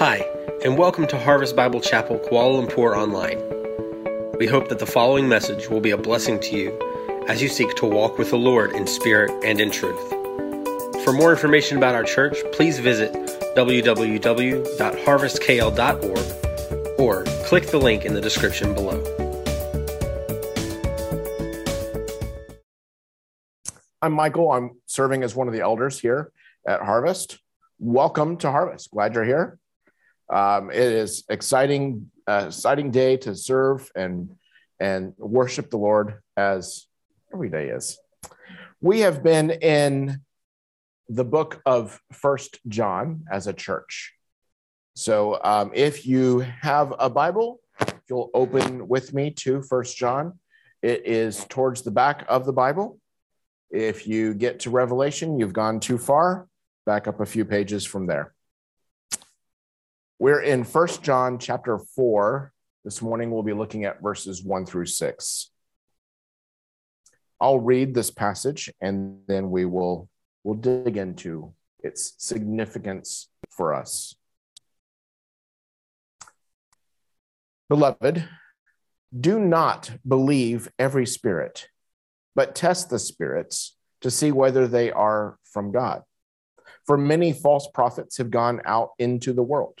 Hi, and welcome to Harvest Bible Chapel Kuala Lumpur Online. We hope that the following message will be a blessing to you as you seek to walk with the Lord in spirit and in truth. For more information about our church, please visit www.harvestkl.org or click the link in the description below. I'm Michael. I'm serving as one of the elders here at Harvest. Welcome to Harvest. Glad you're here. Um, it is exciting, uh, exciting day to serve and and worship the Lord as every day is. We have been in the book of First John as a church. So, um, if you have a Bible, you'll open with me to First John. It is towards the back of the Bible. If you get to Revelation, you've gone too far. Back up a few pages from there. We're in First John chapter 4. This morning we'll be looking at verses 1 through 6. I'll read this passage and then we will we'll dig into its significance for us. Beloved, do not believe every spirit, but test the spirits to see whether they are from God. For many false prophets have gone out into the world.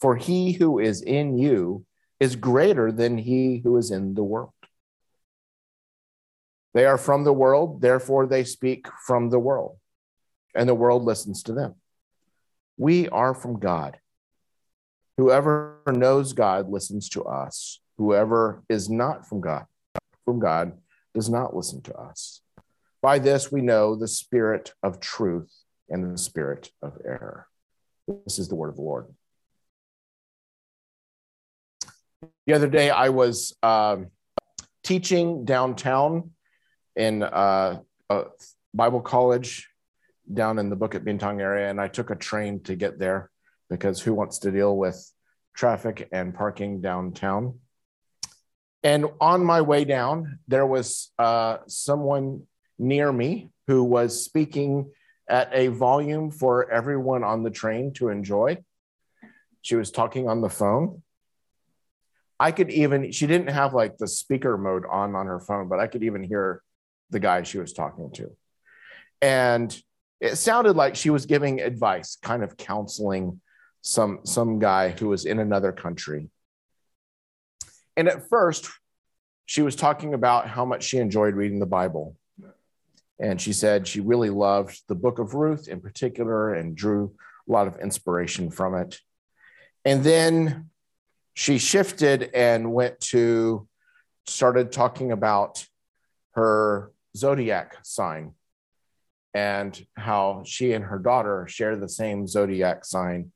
for he who is in you is greater than he who is in the world. They are from the world, therefore they speak from the world, and the world listens to them. We are from God. Whoever knows God listens to us. Whoever is not from God, from God, does not listen to us. By this we know the spirit of truth and the spirit of error. This is the word of the Lord. The other day, I was um, teaching downtown in uh, a Bible college down in the Bukit Bintang area, and I took a train to get there because who wants to deal with traffic and parking downtown? And on my way down, there was uh, someone near me who was speaking at a volume for everyone on the train to enjoy. She was talking on the phone. I could even, she didn't have like the speaker mode on on her phone, but I could even hear the guy she was talking to. And it sounded like she was giving advice, kind of counseling some some guy who was in another country. And at first, she was talking about how much she enjoyed reading the Bible. And she said she really loved the book of Ruth in particular and drew a lot of inspiration from it. And then she shifted and went to started talking about her zodiac sign and how she and her daughter share the same zodiac sign.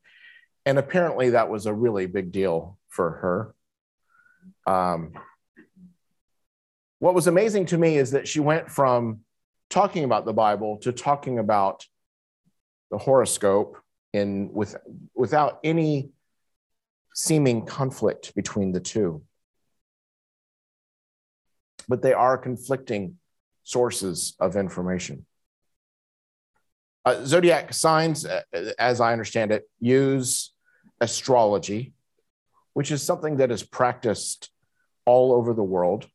And apparently that was a really big deal for her. Um, what was amazing to me is that she went from talking about the bible to talking about the horoscope in with without any seeming conflict between the two. But they are conflicting sources of information. Uh, zodiac signs, uh, as I understand it, use astrology, which is something that is practiced all over the world.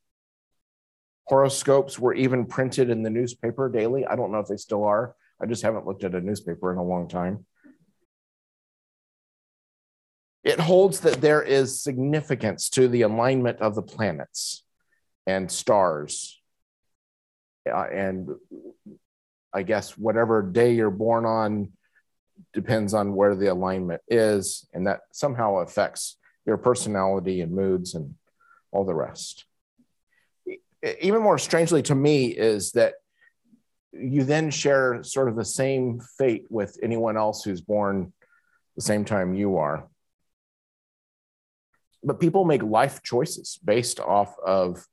Horoscopes were even printed in the newspaper daily. I don't know if they still are. I just haven't looked at a newspaper in a long time. It holds that there is significance to the alignment of the planets and stars. Uh, and I guess whatever day you're born on depends on where the alignment is, and that somehow affects your personality and moods and all the rest. Even more strangely to me is that you then share sort of the same fate with anyone else who's born the same time you are But people make life choices based off of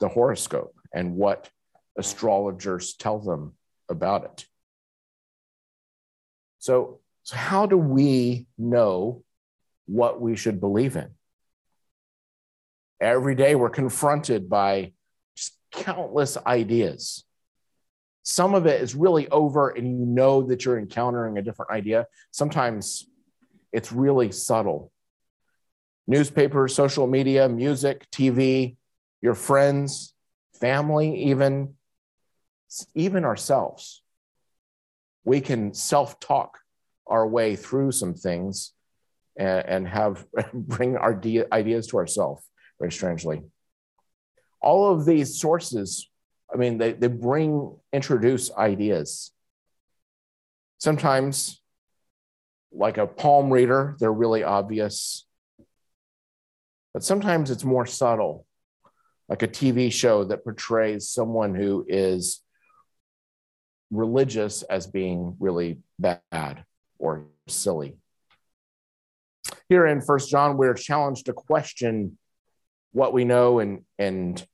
the horoscope and what astrologers tell them about it. So, so how do we know what we should believe in? Every day we're confronted by just countless ideas. Some of it is really over, and you know that you're encountering a different idea. Sometimes it's really subtle. Newspapers, social media, music, TV, your friends, family, even, even ourselves. We can self talk our way through some things and, and have bring our ideas to ourselves very strangely. All of these sources, I mean, they, they bring, introduce ideas. Sometimes, like a palm reader, they're really obvious. But sometimes it's more subtle, like a TV show that portrays someone who is religious as being really bad or silly. Here in First John, we're challenged to question what we know and and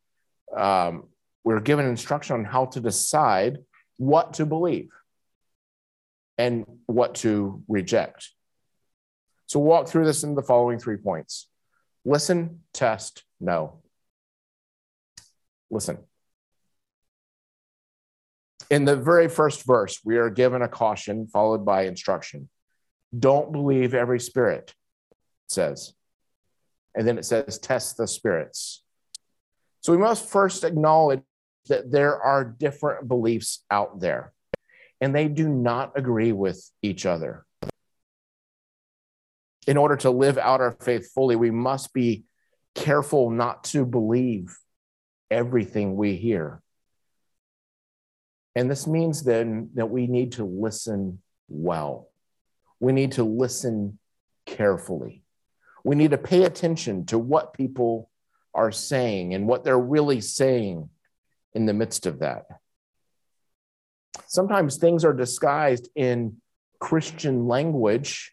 um, we're given instruction on how to decide what to believe and what to reject. So walk through this in the following three points. Listen, test, know. Listen. In the very first verse, we are given a caution followed by instruction. Don't believe every spirit, says. And then it says, test the spirits. So we must first acknowledge that there are different beliefs out there, and they do not agree with each other. In order to live out our faith fully, we must be careful not to believe everything we hear. And this means then that we need to listen well. We need to listen carefully. We need to pay attention to what people are saying and what they're really saying in the midst of that. Sometimes things are disguised in Christian language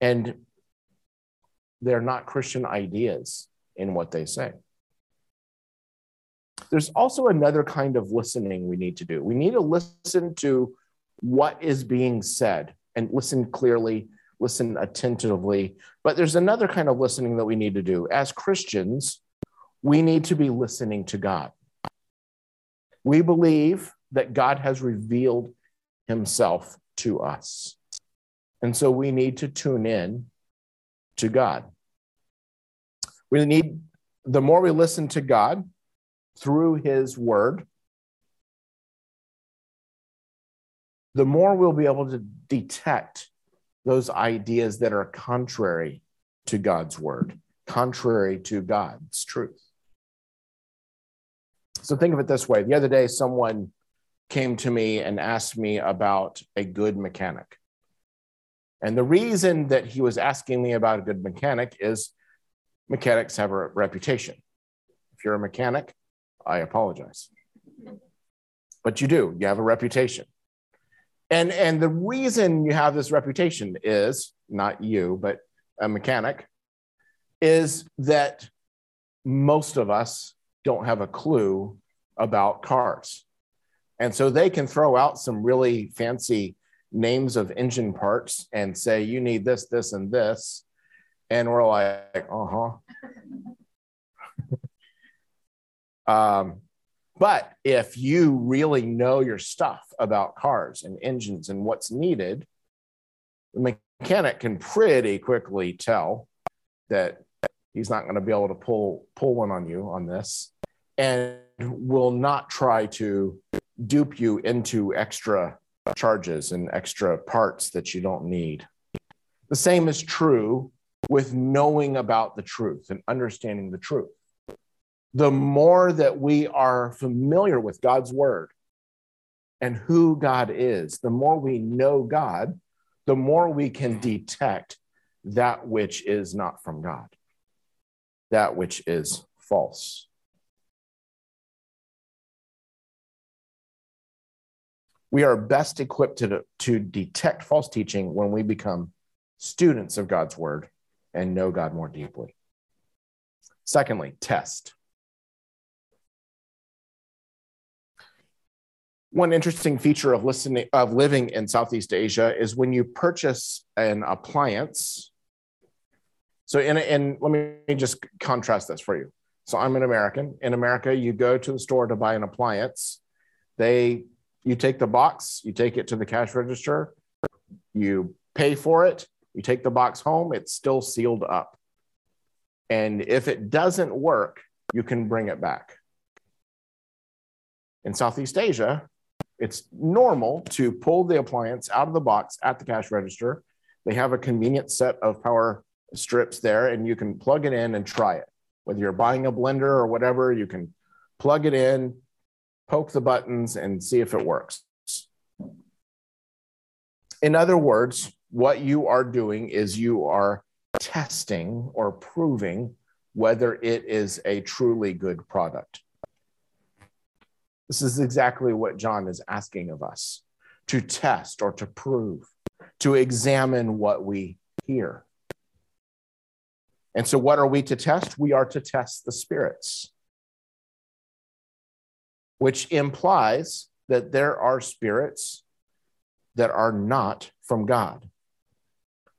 and they're not Christian ideas in what they say. There's also another kind of listening we need to do. We need to listen to what is being said and listen clearly listen attentively. But there's another kind of listening that we need to do. As Christians, we need to be listening to God. We believe that God has revealed himself to us. And so we need to tune in to God. We need, the more we listen to God through his word, the more we'll be able to detect those ideas that are contrary to God's word, contrary to God's truth. So think of it this way. The other day, someone came to me and asked me about a good mechanic. And the reason that he was asking me about a good mechanic is mechanics have a reputation. If you're a mechanic, I apologize. But you do, you have a reputation. And, and the reason you have this reputation is not you, but a mechanic, is that most of us don't have a clue about cars. And so they can throw out some really fancy names of engine parts and say, you need this, this, and this. And we're like, uh huh. um, but if you really know your stuff about cars and engines and what's needed, the mechanic can pretty quickly tell that he's not going to be able to pull pull one on you on this and will not try to dupe you into extra charges and extra parts that you don't need. The same is true with knowing about the truth and understanding the truth the more that we are familiar with God's word and who God is, the more we know God, the more we can detect that which is not from God, that which is false. We are best equipped to, to detect false teaching when we become students of God's word and know God more deeply. Secondly, test. One interesting feature of listening of living in Southeast Asia is when you purchase an appliance. So, in, in let me just contrast this for you. So, I'm an American. In America, you go to the store to buy an appliance. They, you take the box, you take it to the cash register, you pay for it, you take the box home. It's still sealed up, and if it doesn't work, you can bring it back. In Southeast Asia, it's normal to pull the appliance out of the box at the cash register. They have a convenient set of power strips there, and you can plug it in and try it. Whether you're buying a blender or whatever, you can plug it in, poke the buttons, and see if it works. In other words, what you are doing is you are testing or proving whether it is a truly good product. This is exactly what John is asking of us to test or to prove, to examine what we hear. And so, what are we to test? We are to test the spirits, which implies that there are spirits that are not from God.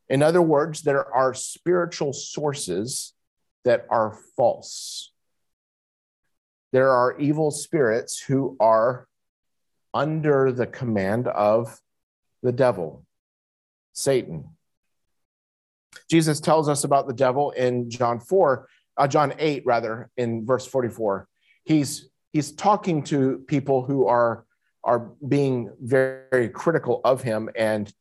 In other words, there are spiritual sources that are false there are evil spirits who are under the command of the devil, Satan. Jesus tells us about the devil in John 4, uh, John 8, rather, in verse 44. He's, he's talking to people who are, are being very, very critical of him and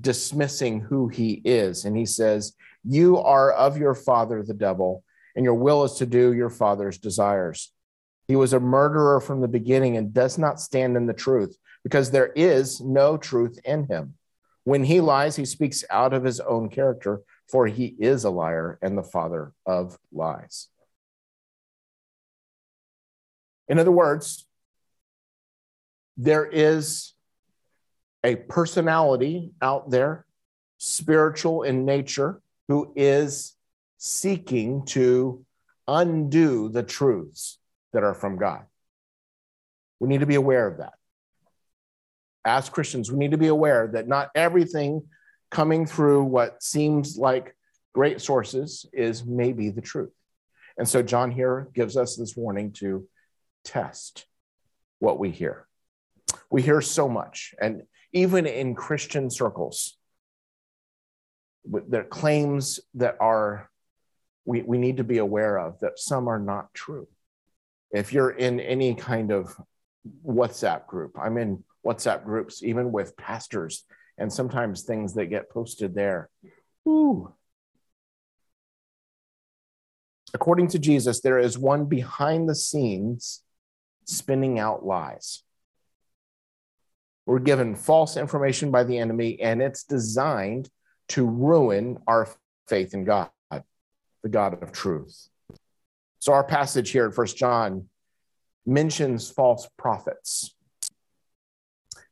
dismissing who he is. And he says, You are of your father, the devil, and your will is to do your father's desires. He was a murderer from the beginning and does not stand in the truth because there is no truth in him. When he lies, he speaks out of his own character, for he is a liar and the father of lies. In other words, there is a personality out there, spiritual in nature, who is seeking to undo the truths that are from God. We need to be aware of that. As Christians, we need to be aware that not everything coming through what seems like great sources is maybe the truth. And so John here gives us this warning to test what we hear. We hear so much, and even in Christian circles, there claims that are we, we need to be aware of that some are not true if you're in any kind of WhatsApp group, I'm in WhatsApp groups, even with pastors, and sometimes things that get posted there. Ooh. According to Jesus, there is one behind the scenes spinning out lies. We're given false information by the enemy, and it's designed to ruin our faith in God, the God of truth. So our passage here in First John mentions false prophets.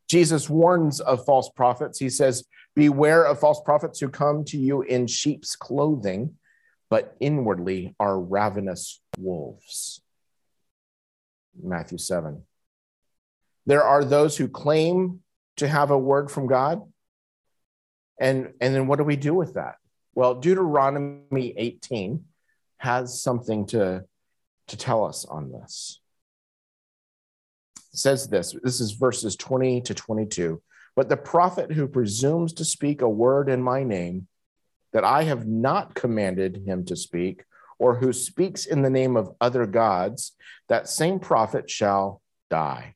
Jesus warns of false prophets. He says, Beware of false prophets who come to you in sheep's clothing, but inwardly are ravenous wolves. Matthew 7. There are those who claim to have a word from God. And, and then what do we do with that? Well, Deuteronomy 18 has something to, to tell us on this. It says this this is verses 20 to 22. But the prophet who presumes to speak a word in my name that I have not commanded him to speak, or who speaks in the name of other gods, that same prophet shall die.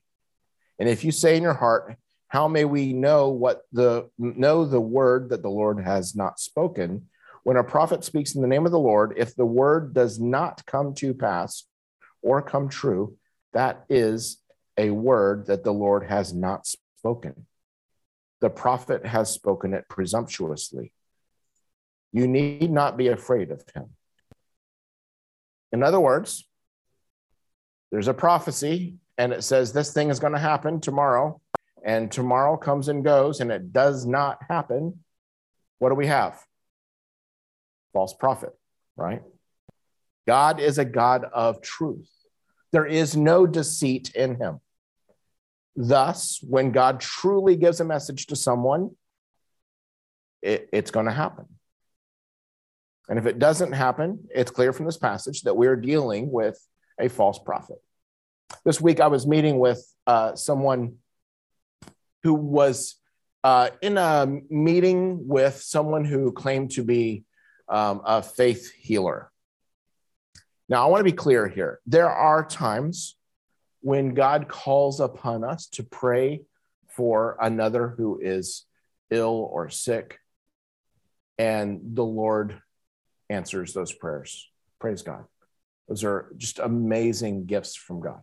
And if you say in your heart, how may we know what the know the word that the Lord has not spoken? When a prophet speaks in the name of the Lord, if the word does not come to pass or come true, that is a word that the Lord has not spoken. The prophet has spoken it presumptuously. You need not be afraid of him. In other words, there's a prophecy and it says this thing is going to happen tomorrow, and tomorrow comes and goes and it does not happen. What do we have? false prophet, right? God is a God of truth. There is no deceit in him. Thus, when God truly gives a message to someone, it, it's going to happen. And if it doesn't happen, it's clear from this passage that we're dealing with a false prophet. This week, I was meeting with uh, someone who was uh, in a meeting with someone who claimed to be um, a faith healer. Now, I want to be clear here. There are times when God calls upon us to pray for another who is ill or sick, and the Lord answers those prayers. Praise God. Those are just amazing gifts from God.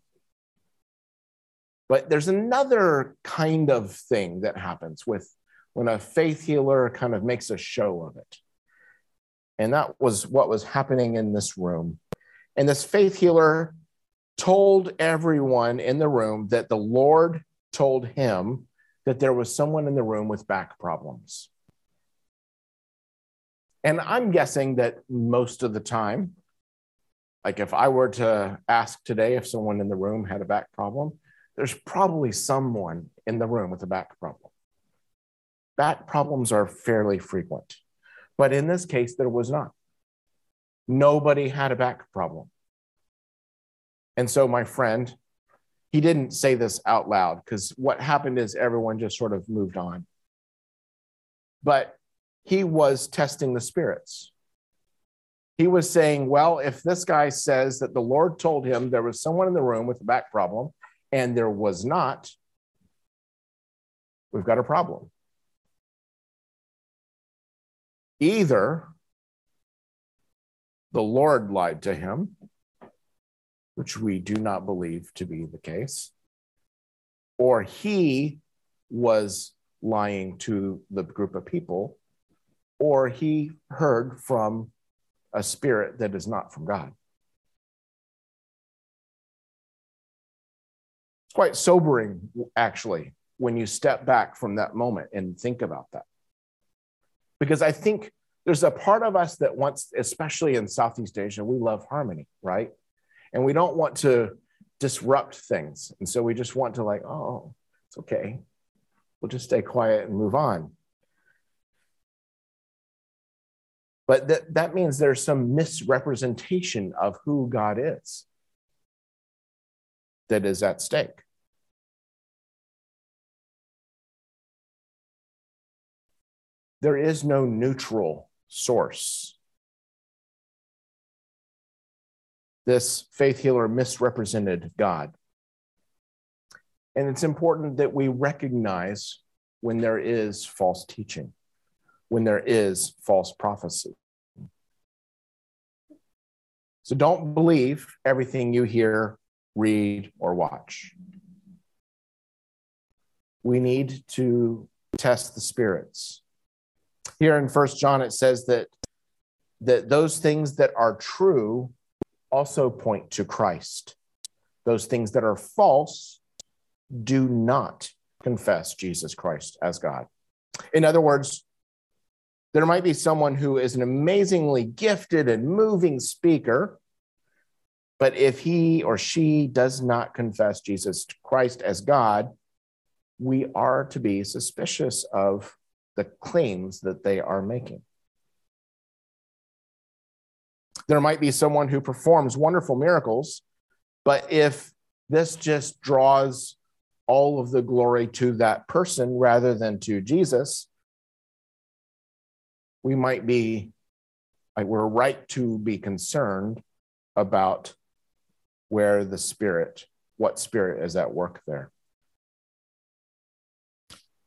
But there's another kind of thing that happens with when a faith healer kind of makes a show of it. And that was what was happening in this room. And this faith healer told everyone in the room that the Lord told him that there was someone in the room with back problems. And I'm guessing that most of the time, like if I were to ask today if someone in the room had a back problem, there's probably someone in the room with a back problem. Back problems are fairly frequent, but in this case, there was not. Nobody had a back problem. And so, my friend, he didn't say this out loud because what happened is everyone just sort of moved on. But he was testing the spirits. He was saying, Well, if this guy says that the Lord told him there was someone in the room with a back problem, and there was not, we've got a problem. Either the Lord lied to him, which we do not believe to be the case, or he was lying to the group of people, or he heard from a spirit that is not from God. It's quite sobering, actually, when you step back from that moment and think about that. Because I think there's a part of us that wants, especially in Southeast Asia, we love harmony, right? And we don't want to disrupt things. And so we just want to, like, oh, it's okay. We'll just stay quiet and move on. But that, that means there's some misrepresentation of who God is that is at stake. There is no neutral source. This faith healer misrepresented God. And it's important that we recognize when there is false teaching, when there is false prophecy. So don't believe everything you hear, read, or watch. We need to test the spirits here in first john it says that that those things that are true also point to christ those things that are false do not confess jesus christ as god in other words there might be someone who is an amazingly gifted and moving speaker but if he or she does not confess jesus christ as god we are to be suspicious of the claims that they are making. There might be someone who performs wonderful miracles, but if this just draws all of the glory to that person rather than to Jesus, we might be, like, we're right to be concerned about where the spirit, what spirit is at work there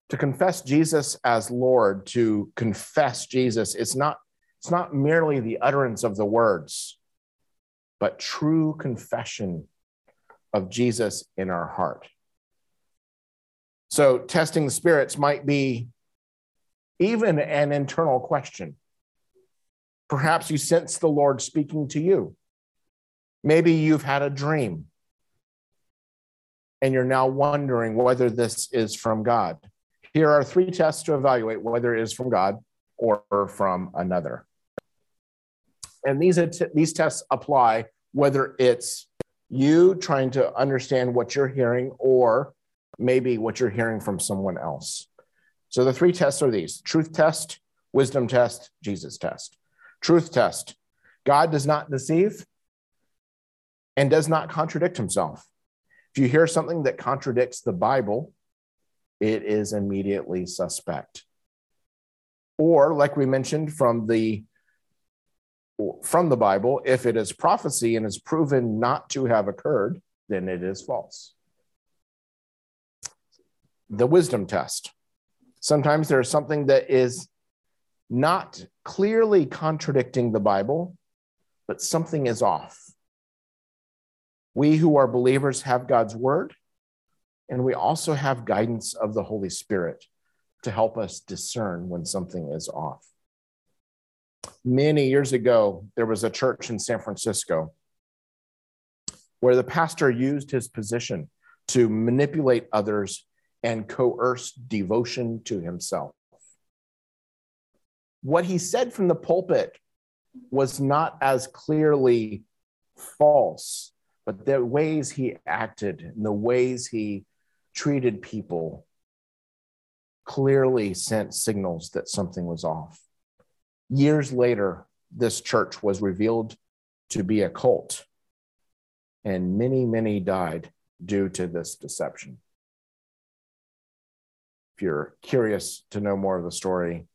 to confess Jesus as Lord, to confess Jesus, it's not, it's not merely the utterance of the words, but true confession of Jesus in our heart. So, testing the spirits might be even an internal question. Perhaps you sense the Lord speaking to you. Maybe you've had a dream and you're now wondering whether this is from God. Here are three tests to evaluate whether it is from God or from another. And these, these tests apply whether it's you trying to understand what you're hearing or maybe what you're hearing from someone else. So the three tests are these truth test, wisdom test, Jesus test. Truth test God does not deceive and does not contradict himself. If you hear something that contradicts the Bible, it is immediately suspect. Or, like we mentioned from the from the Bible, if it is prophecy and is proven not to have occurred, then it is false. The wisdom test. Sometimes there's something that is not clearly contradicting the Bible, but something is off. We who are believers have God's word, and we also have guidance of the Holy Spirit to help us discern when something is off. Many years ago, there was a church in San Francisco where the pastor used his position to manipulate others and coerce devotion to himself. What he said from the pulpit was not as clearly false, but the ways he acted and the ways he treated people clearly sent signals that something was off. Years later, this church was revealed to be a cult, and many, many died due to this deception. If you're curious to know more of the story,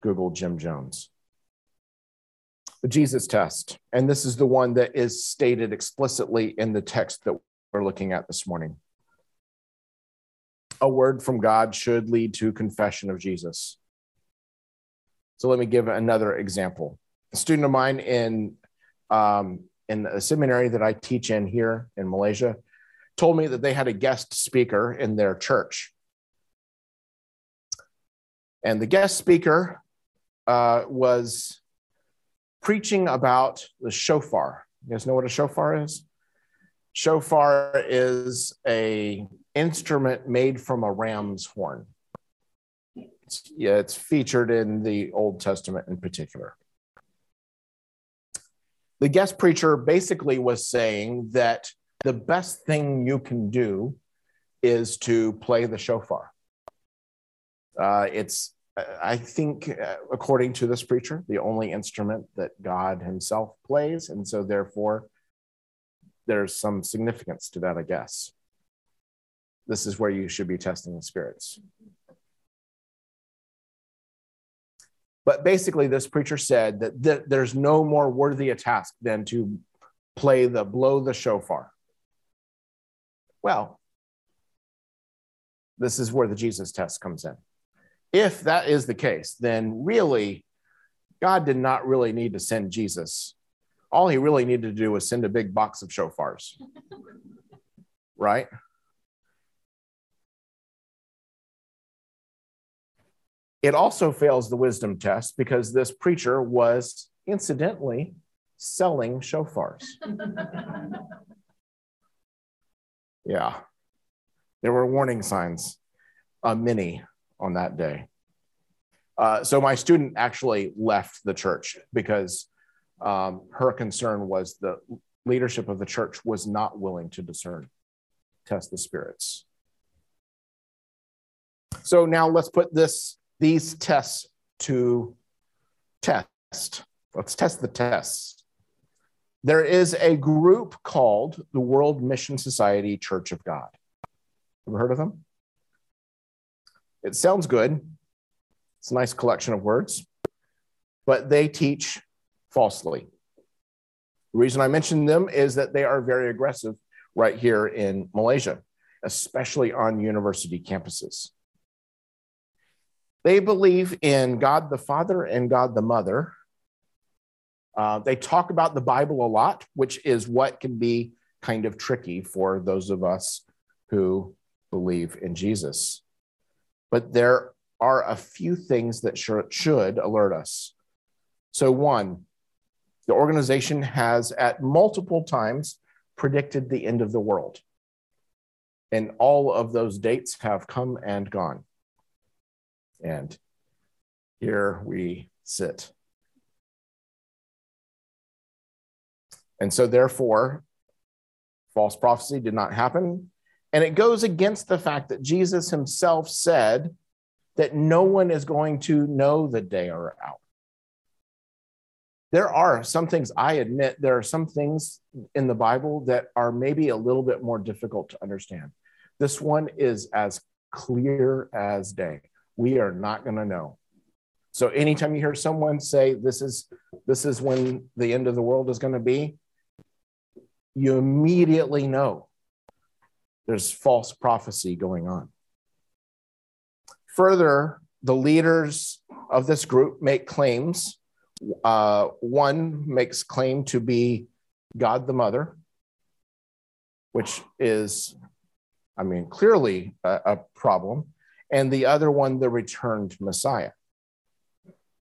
Google Jim Jones. The Jesus test, and this is the one that is stated explicitly in the text that we're looking at this morning. A word from God should lead to confession of Jesus. So let me give another example. A student of mine in um, in a seminary that I teach in here in Malaysia told me that they had a guest speaker in their church. And the guest speaker uh, was preaching about the shofar. You guys know what a shofar is? Shofar is a instrument made from a ram's horn. It's, yeah, it's featured in the Old Testament in particular. The guest preacher basically was saying that the best thing you can do is to play the shofar. Uh, it's, I think, uh, according to this preacher, the only instrument that God Himself plays. And so, therefore, there's some significance to that, I guess. This is where you should be testing the spirits. But basically, this preacher said that th- there's no more worthy a task than to play the blow the shofar. Well, this is where the Jesus test comes in. If that is the case, then really, God did not really need to send Jesus. All he really needed to do was send a big box of shofars, right? It also fails the wisdom test because this preacher was incidentally selling shofars. yeah. There were warning signs, uh, many on that day. Uh, so my student actually left the church because um, her concern was the leadership of the church was not willing to discern, test the spirits. So now let's put this these tests to test. Let's test the tests. There is a group called the World Mission Society Church of God. Ever heard of them? It sounds good. It's a nice collection of words, but they teach falsely. The reason I mention them is that they are very aggressive right here in Malaysia, especially on university campuses. They believe in God the Father and God the Mother. Uh, they talk about the Bible a lot, which is what can be kind of tricky for those of us who believe in Jesus. But there are a few things that should alert us. So, one, the organization has at multiple times predicted the end of the world. And all of those dates have come and gone. And here we sit. And so, therefore, false prophecy did not happen. And it goes against the fact that Jesus himself said that no one is going to know the day or hour. There are some things, I admit, there are some things in the Bible that are maybe a little bit more difficult to understand. This one is as clear as day. We are not going to know. So anytime you hear someone say this is this is when the end of the world is going to be, you immediately know there's false prophecy going on. Further, the leaders of this group make claims. Uh, one makes claim to be God the Mother, which is, I mean, clearly a, a problem, and the other one, the returned Messiah.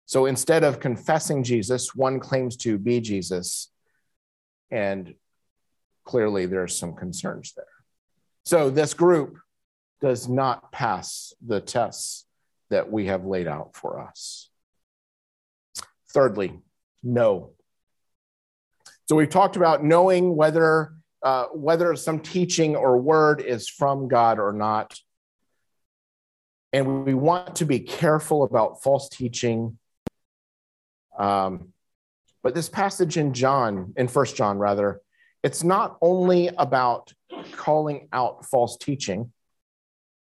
So instead of confessing Jesus, one claims to be Jesus, and clearly there's some concerns there. So this group does not pass the tests that we have laid out for us. Thirdly, no. So we've talked about knowing whether uh, whether some teaching or word is from God or not. And we want to be careful about false teaching. Um, but this passage in John, in First John rather, it's not only about calling out false teaching,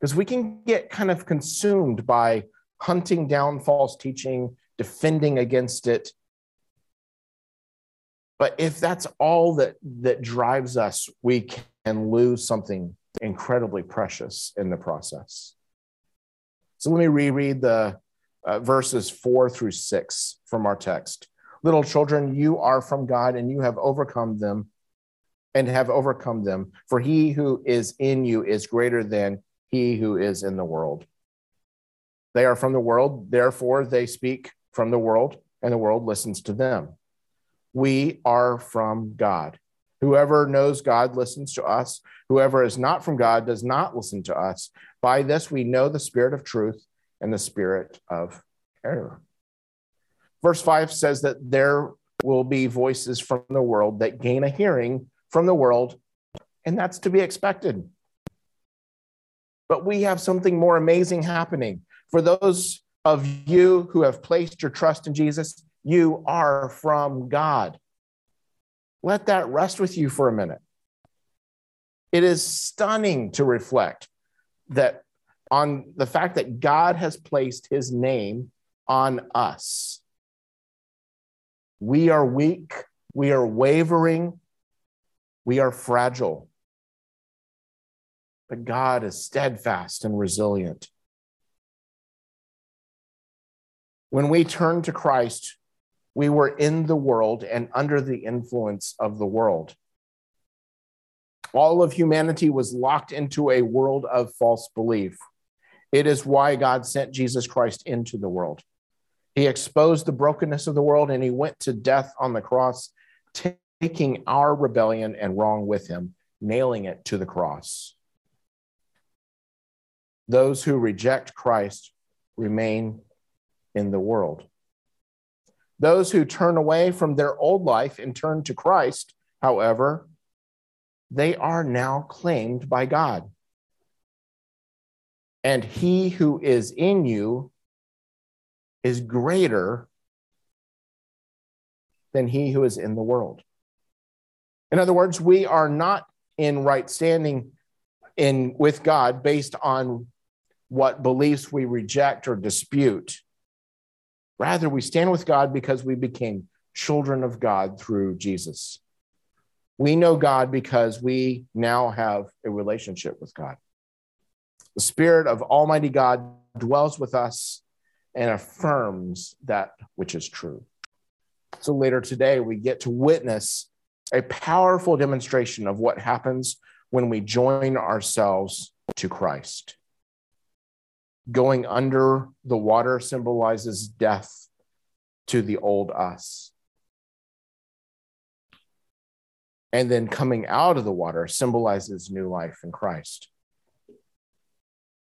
because we can get kind of consumed by hunting down false teaching, defending against it. But if that's all that, that drives us, we can lose something incredibly precious in the process. So let me reread the uh, verses four through six from our text. Little children, you are from God and you have overcome them and have overcome them. For he who is in you is greater than he who is in the world. They are from the world, therefore they speak from the world, and the world listens to them. We are from God. Whoever knows God listens to us. Whoever is not from God does not listen to us. By this we know the spirit of truth and the spirit of error. Verse 5 says that there will be voices from the world that gain a hearing from the world, and that's to be expected. But we have something more amazing happening. For those of you who have placed your trust in Jesus, you are from God. Let that rest with you for a minute. It is stunning to reflect that on the fact that God has placed his name on us. We are weak, we are wavering, we are fragile, but God is steadfast and resilient. When we turned to Christ, we were in the world and under the influence of the world. All of humanity was locked into a world of false belief. It is why God sent Jesus Christ into the world. He exposed the brokenness of the world and he went to death on the cross, taking our rebellion and wrong with him, nailing it to the cross. Those who reject Christ remain in the world. Those who turn away from their old life and turn to Christ, however, they are now claimed by God. And he who is in you is greater than he who is in the world. In other words, we are not in right standing in with God based on what beliefs we reject or dispute. Rather, we stand with God because we became children of God through Jesus. We know God because we now have a relationship with God. The Spirit of Almighty God dwells with us and affirms that which is true. So later today, we get to witness a powerful demonstration of what happens when we join ourselves to Christ. Going under the water symbolizes death to the old us. And then coming out of the water symbolizes new life in Christ.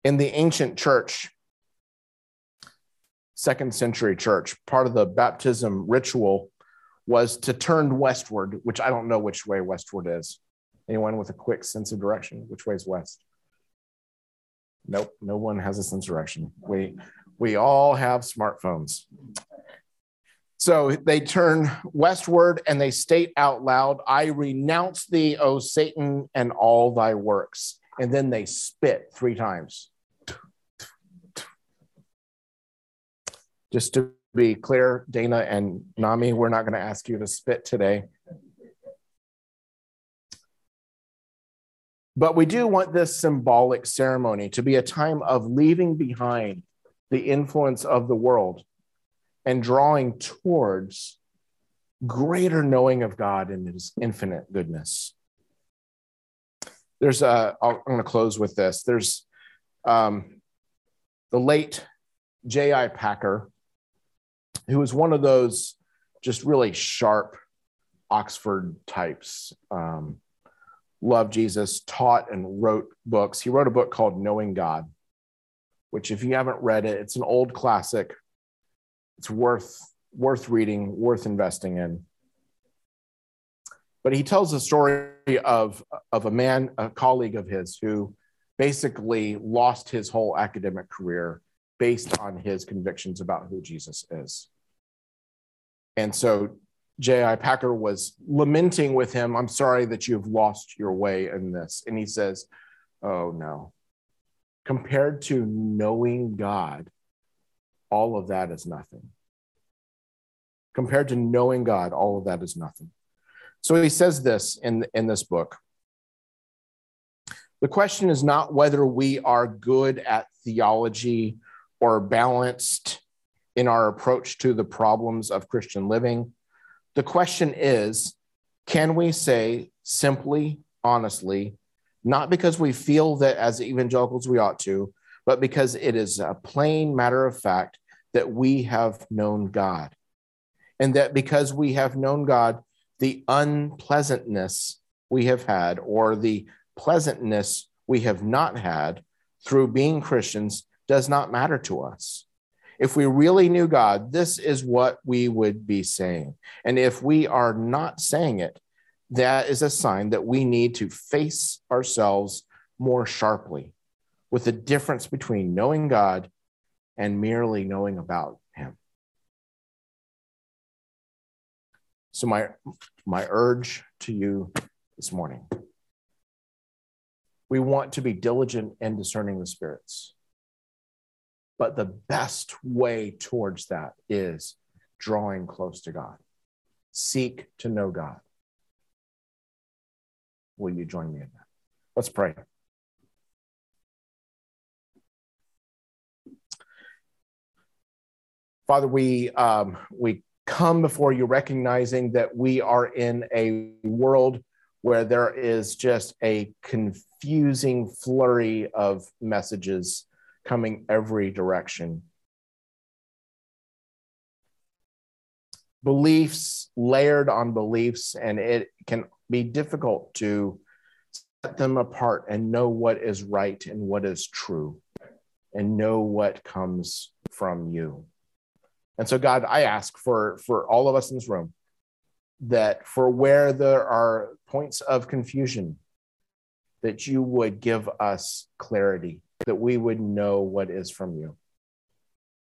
In the ancient church, second century church, part of the baptism ritual was to turn westward, which I don't know which way westward is. Anyone with a quick sense of direction? Which way is west? Nope, no one has a sense of direction. We we all have smartphones. So they turn westward and they state out loud, I renounce thee, O Satan, and all thy works. And then they spit three times. Just to be clear, Dana and Nami, we're not going to ask you to spit today. But we do want this symbolic ceremony to be a time of leaving behind the influence of the world and drawing towards greater knowing of God and his infinite goodness. There's a, I'm going to close with this. There's um, the late J.I. Packer, who was one of those just really sharp Oxford types. Um, loved Jesus, taught and wrote books. He wrote a book called Knowing God, which, if you haven't read it, it's an old classic it's worth worth reading, worth investing in. But he tells the story of, of a man, a colleague of his, who basically lost his whole academic career based on his convictions about who Jesus is. And so J.I. Packer was lamenting with him, I'm sorry that you've lost your way in this. And he says, Oh, no. Compared to knowing God, all of that is nothing. Compared to knowing God, all of that is nothing. So he says this in, in this book. The question is not whether we are good at theology or balanced in our approach to the problems of Christian living. The question is can we say simply, honestly, not because we feel that as evangelicals we ought to, but because it is a plain matter of fact that we have known God. And that because we have known God, the unpleasantness we have had or the pleasantness we have not had through being Christians does not matter to us. If we really knew God, this is what we would be saying. And if we are not saying it, that is a sign that we need to face ourselves more sharply with the difference between knowing God and merely knowing about him. So my my urge to you this morning. We want to be diligent in discerning the spirits. But the best way towards that is drawing close to God. Seek to know God. Will you join me in that? Let's pray. Father, we um, we come before you recognizing that we are in a world where there is just a confusing flurry of messages coming every direction. Beliefs layered on beliefs, and it can be difficult to set them apart and know what is right and what is true, and know what comes from you. And so, God, I ask for, for all of us in this room that for where there are points of confusion, that you would give us clarity, that we would know what is from you.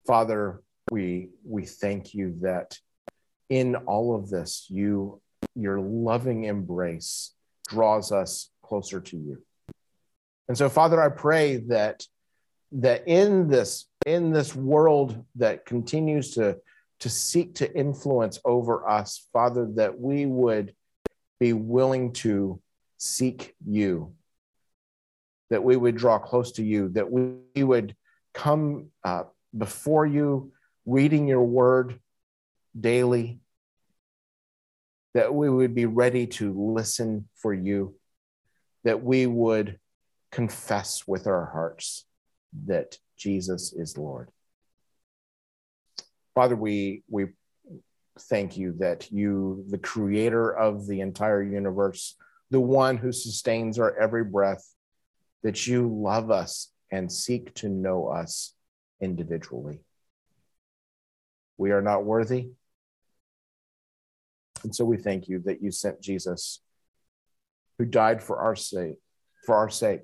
Father, we, we thank you that in all of this, you, your loving embrace draws us closer to you. And so, Father, I pray that, that in this in this world that continues to, to seek to influence over us, Father, that we would be willing to seek you, that we would draw close to you, that we would come uh, before you, reading your word daily, that we would be ready to listen for you, that we would confess with our hearts that Jesus is Lord. Father, we, we thank you that you, the creator of the entire universe, the one who sustains our every breath, that you love us and seek to know us individually. We are not worthy. And so we thank you that you sent Jesus, who died for our sake, for our sake,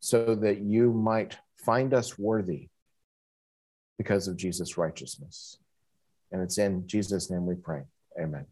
so that you might find us worthy because of Jesus' righteousness. And it's in Jesus' name we pray. Amen.